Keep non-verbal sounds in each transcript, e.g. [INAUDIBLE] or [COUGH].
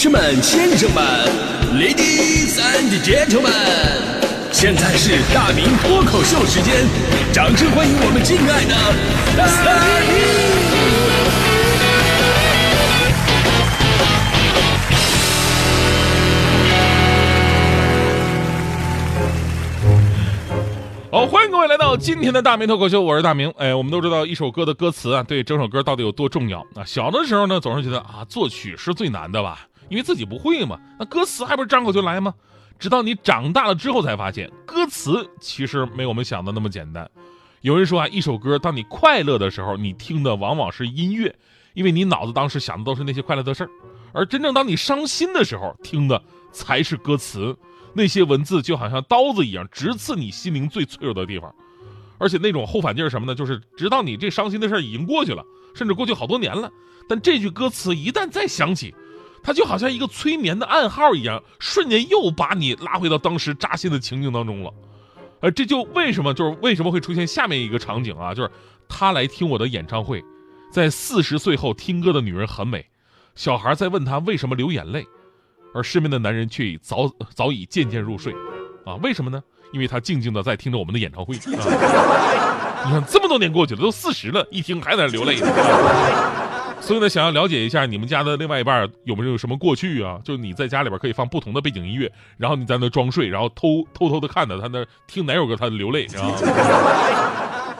士们、先生们，Ladies and Gentlemen，现在是大明脱口秀时间，掌声欢迎我们敬爱的大明！好，欢迎各位来到今天的大明脱口秀，我是大明。哎，我们都知道一首歌的歌词啊，对整首歌到底有多重要啊？小的时候呢，总是觉得啊，作曲是最难的吧，因为自己不会嘛。那歌词还不是张口就来吗？直到你长大了之后才发现，歌词其实没我们想的那么简单。有人说啊，一首歌，当你快乐的时候，你听的往往是音乐，因为你脑子当时想的都是那些快乐的事儿；而真正当你伤心的时候，听的才是歌词。那些文字就好像刀子一样，直刺你心灵最脆弱的地方，而且那种后反劲儿什么呢？就是直到你这伤心的事儿已经过去了，甚至过去好多年了，但这句歌词一旦再响起，它就好像一个催眠的暗号一样，瞬间又把你拉回到当时扎心的情境当中了。呃，这就为什么就是为什么会出现下面一个场景啊？就是他来听我的演唱会，在四十岁后听歌的女人很美，小孩在问他为什么流眼泪。而身边的男人却已早早已渐渐入睡，啊，为什么呢？因为他静静的在听着我们的演唱会。啊、[LAUGHS] 你看这么多年过去了，都四十了，一听还在那流泪。所以呢，想要了解一下你们家的另外一半有没有什么过去啊？就是你在家里边可以放不同的背景音乐，然后你在那装睡，然后偷偷偷的看着他那听哪首歌他流泪，啊。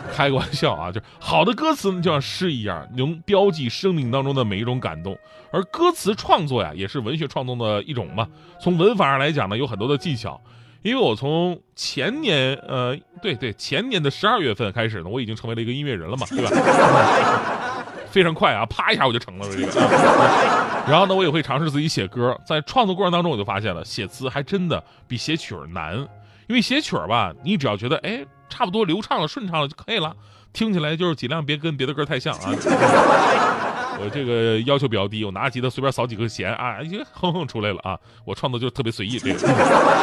[LAUGHS] 开个玩笑啊，就好的歌词呢，就像诗一样，能标记生命当中的每一种感动。而歌词创作呀，也是文学创作的一种嘛。从文法上来讲呢，有很多的技巧。因为我从前年，呃，对对，前年的十二月份开始呢，我已经成为了一个音乐人了嘛，对吧？[LAUGHS] 非常快啊，啪一下我就成了这个。[LAUGHS] 然后呢，我也会尝试自己写歌。在创作过程当中，我就发现了，写词还真的比写曲儿难。因为写曲儿吧，你只要觉得哎。差不多流畅了、顺畅了就可以了，听起来就是尽量别跟别的歌太像啊。我这个要求比较低，我拿吉他随便扫几个弦啊，一哼哼出来了啊。我创作就特别随意。这个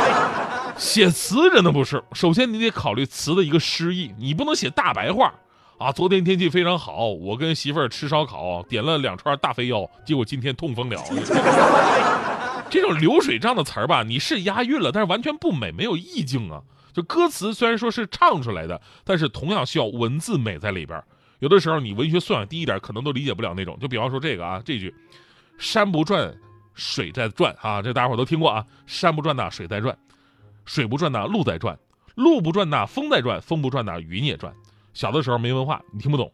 [LAUGHS] 写词真的不是，首先你得考虑词的一个诗意，你不能写大白话啊。昨天天气非常好，我跟媳妇儿吃烧烤，点了两串大肥腰，结果今天痛风了。[LAUGHS] 这种流水账的词儿吧，你是押韵了，但是完全不美，没有意境啊。就歌词虽然说是唱出来的，但是同样需要文字美在里边。有的时候你文学素养低一点，可能都理解不了那种。就比方说这个啊，这句“山不转水在转”啊，这大家伙都听过啊，“山不转呐水在转，水不转呐路在转，路不转呐风在转，风不转呐云也转”。小的时候没文化，你听不懂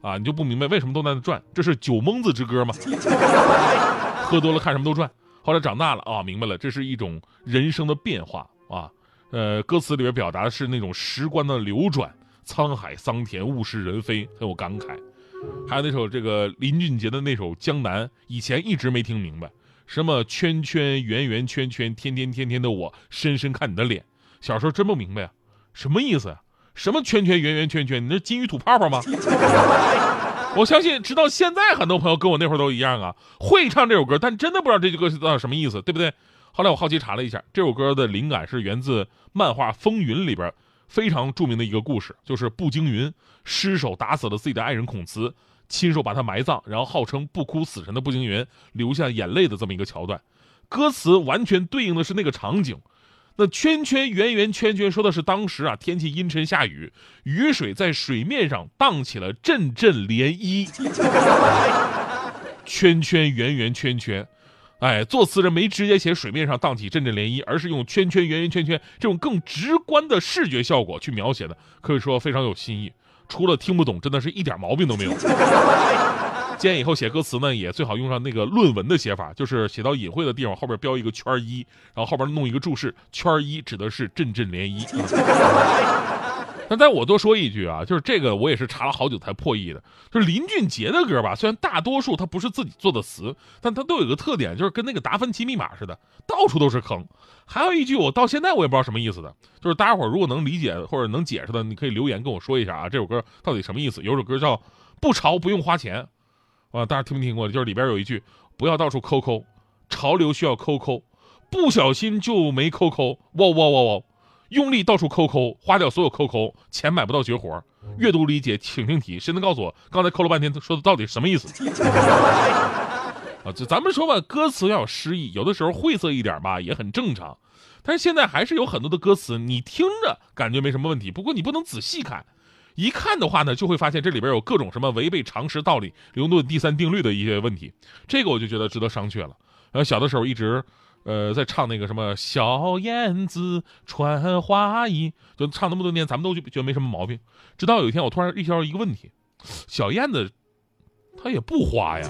啊，你就不明白为什么都在那转，这是酒蒙子之歌吗？[LAUGHS] 喝多了看什么都转。后来长大了啊，明白了，这是一种人生的变化啊。呃，歌词里边表达的是那种时光的流转，沧海桑田，物是人非，很有感慨。还有那首这个林俊杰的那首《江南》，以前一直没听明白，什么圈圈圆圆圈圈，天天天天的我深深看你的脸。小时候真不明白啊，什么意思啊？什么圈圈圆圆圈圈？你那金鱼吐泡泡吗？[LAUGHS] 我相信，直到现在，很多朋友跟我那会儿都一样啊，会唱这首歌，但真的不知道这句歌词到底什么意思，对不对？后来我好奇查了一下，这首歌的灵感是源自漫画《风云》里边非常著名的一个故事，就是步惊云失手打死了自己的爱人孔慈，亲手把他埋葬，然后号称不哭死神的步惊云流下眼泪的这么一个桥段。歌词完全对应的是那个场景，那圈圈圆圆圈圈说的是当时啊天气阴沉下雨，雨水在水面上荡起了阵阵涟漪。圈圈圆圆圈圈。哎，作词人没直接写水面上荡起阵阵涟漪，而是用圈圈圆圆圈圈这种更直观的视觉效果去描写的，可以说非常有新意。除了听不懂，真的是一点毛病都没有。建议以后写歌词呢，也最好用上那个论文的写法，就是写到隐晦的地方后边标一个圈一，然后后边弄一个注释，圈一指的是阵阵涟漪。[LAUGHS] 那再我多说一句啊，就是这个我也是查了好久才破译的。就是林俊杰的歌吧，虽然大多数他不是自己做的词，但他都有个特点，就是跟那个达芬奇密码似的，到处都是坑。还有一句我到现在我也不知道什么意思的，就是大家伙如果能理解或者能解释的，你可以留言跟我说一下啊，这首歌到底什么意思？有首歌叫《不潮不用花钱》，啊，大家听没听过？就是里边有一句不要到处抠抠，潮流需要抠抠，不小心就没抠抠，哇哇哇哇。用力到处抠抠，花掉所有抠抠，钱买不到绝活。阅读理解，请听题。谁能告诉我刚才抠了半天，说的到底什么意思？[LAUGHS] 啊，就咱们说吧，歌词要有诗意，有的时候晦涩一点吧，也很正常。但是现在还是有很多的歌词，你听着感觉没什么问题，不过你不能仔细看，一看的话呢，就会发现这里边有各种什么违背常识道理、牛顿第三定律的一些问题，这个我就觉得值得商榷了。然后小的时候一直，呃，在唱那个什么小燕子穿花衣，就唱那么多年，咱们都觉得没什么毛病。直到有一天，我突然意识到一个问题：小燕子，她也不花呀，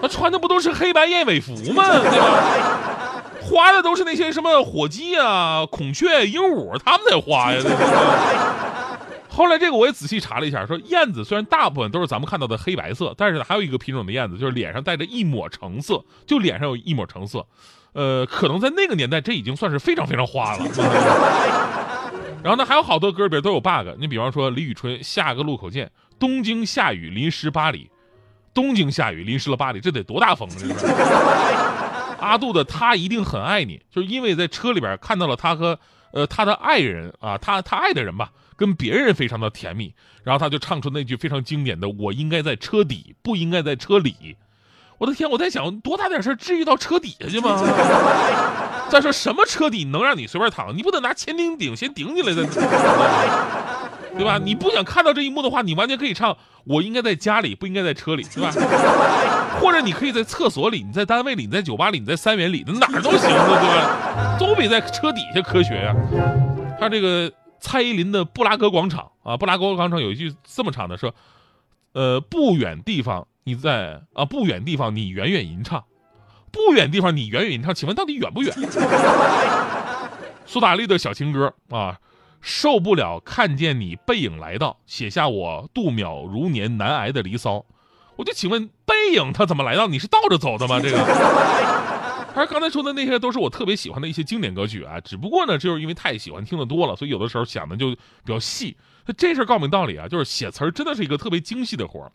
她穿的不都是黑白燕尾服吗？对吧？花的都是那些什么火鸡啊、孔雀、鹦鹉，他们才花呀。对对后来这个我也仔细查了一下，说燕子虽然大部分都是咱们看到的黑白色，但是呢还有一个品种的燕子，就是脸上带着一抹橙色，就脸上有一抹橙色。呃，可能在那个年代，这已经算是非常非常花了。[LAUGHS] 然后呢，还有好多歌里边都有 bug。你比方说李宇春下个路口见，东京下雨淋湿巴黎，东京下雨淋湿了巴黎，这得多大风啊！[LAUGHS] 阿杜的他一定很爱你，就是因为在车里边看到了他和呃他的爱人啊，他他爱的人吧，跟别人非常的甜蜜，然后他就唱出那句非常经典的“我应该在车底，不应该在车里”。我的天，我在想，多大点事至于到车底下去吗？[LAUGHS] 再说什么车底能让你随便躺？你不得拿千斤顶先顶起来再，对吧？你不想看到这一幕的话，你完全可以唱“我应该在家里，不应该在车里”，对吧？[LAUGHS] 或者你可以在厕所里，你在单位里，你在酒吧里，你在三元里，哪儿都行，对吧？都比在车底下科学呀。他这个蔡依林的布拉格广场啊，布拉格广场有一句这么唱的，说：“呃，不远地方你在啊，不远地方你远远吟唱，不远地方你远远吟唱，请问到底远不远？” [LAUGHS] 苏打绿的小情歌啊，受不了看见你背影来到，写下我度秒如年难挨的离骚。我就请问，背影他怎么来到？你是倒着走的吗？这个，[LAUGHS] 而刚才说的那些都是我特别喜欢的一些经典歌曲啊。只不过呢，就是因为太喜欢听的多了，所以有的时候想的就比较细。这事告诉你道理啊，就是写词儿真的是一个特别精细的活儿。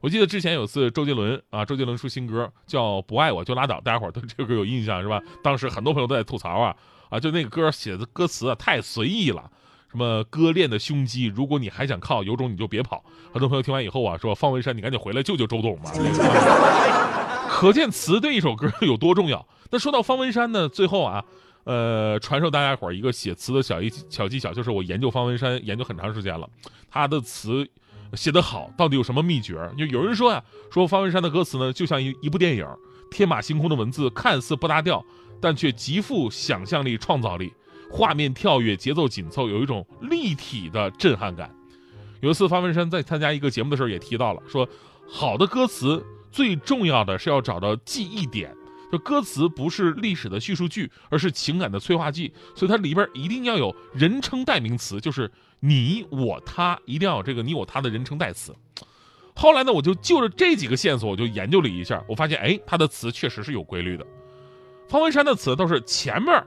我记得之前有次周杰伦啊，周杰伦出新歌叫《不爱我就拉倒》，大家伙儿对这个歌有印象是吧？当时很多朋友都在吐槽啊啊，就那个歌写的歌词啊太随意了。什么割裂的胸肌？如果你还想靠，有种你就别跑。很多朋友听完以后啊，说方文山，你赶紧回来救救周董吧。[LAUGHS] 可见词对一首歌有多重要。那说到方文山呢，最后啊，呃，传授大家伙一个写词的小一小技巧，就是我研究方文山研究很长时间了，他的词写得好，到底有什么秘诀？就有人说啊，说方文山的歌词呢，就像一一部电影，天马行空的文字看似不搭调，但却极富想象力、创造力。画面跳跃，节奏紧凑，有一种立体的震撼感。有一次，方文山在参加一个节目的时候也提到了，说好的歌词最重要的是要找到记忆点，就歌词不是历史的叙述句，而是情感的催化剂，所以它里边一定要有人称代名词，就是你我他，一定要有这个你我他的人称代词。后来呢，我就就着这几个线索，我就研究了一下，我发现，哎，他的词确实是有规律的。方文山的词都是前面。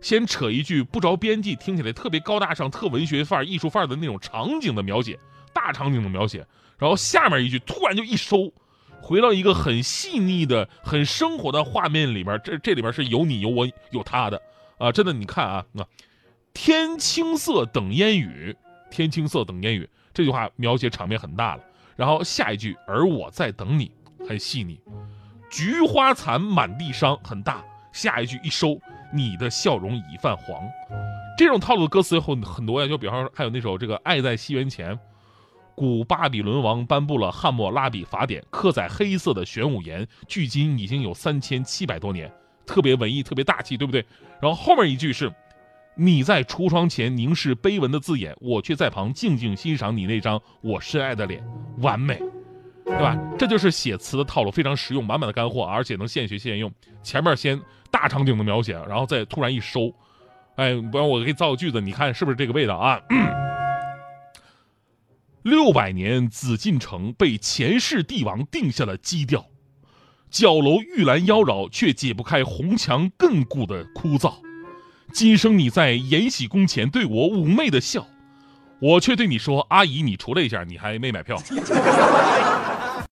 先扯一句不着边际，听起来特别高大上、特文学范儿、艺术范儿的那种场景的描写，大场景的描写，然后下面一句突然就一收，回到一个很细腻的、很生活的画面里边。这这里边是有你、有我、有他的啊！真的，你看啊，啊，天青色等烟雨，天青色等烟雨，这句话描写场面很大了。然后下一句，而我在等你，很细腻。菊花残，满地伤，很大。下一句一收。你的笑容已泛黄，这种套路的歌词很很多呀。就比方说，还有那首这个《爱在西元前》，古巴比伦王颁布了《汉谟拉比法典》，刻在黑色的玄武岩，距今已经有三千七百多年，特别文艺，特别大气，对不对？然后后面一句是：你在橱窗前凝视碑文的字眼，我却在旁静静欣赏你那张我深爱的脸，完美。对吧？这就是写词的套路，非常实用，满满的干货，而且能现学现用。前面先大场景的描写，然后再突然一收，哎，不然我给你造个句子，你看是不是这个味道啊？六百年紫禁城被前世帝王定下了基调，角楼玉兰妖娆，却解不开红墙亘古的枯燥。今生你在延禧宫前对我妩媚的笑。我却对你说：“阿姨，你出来一下，你还没买票。”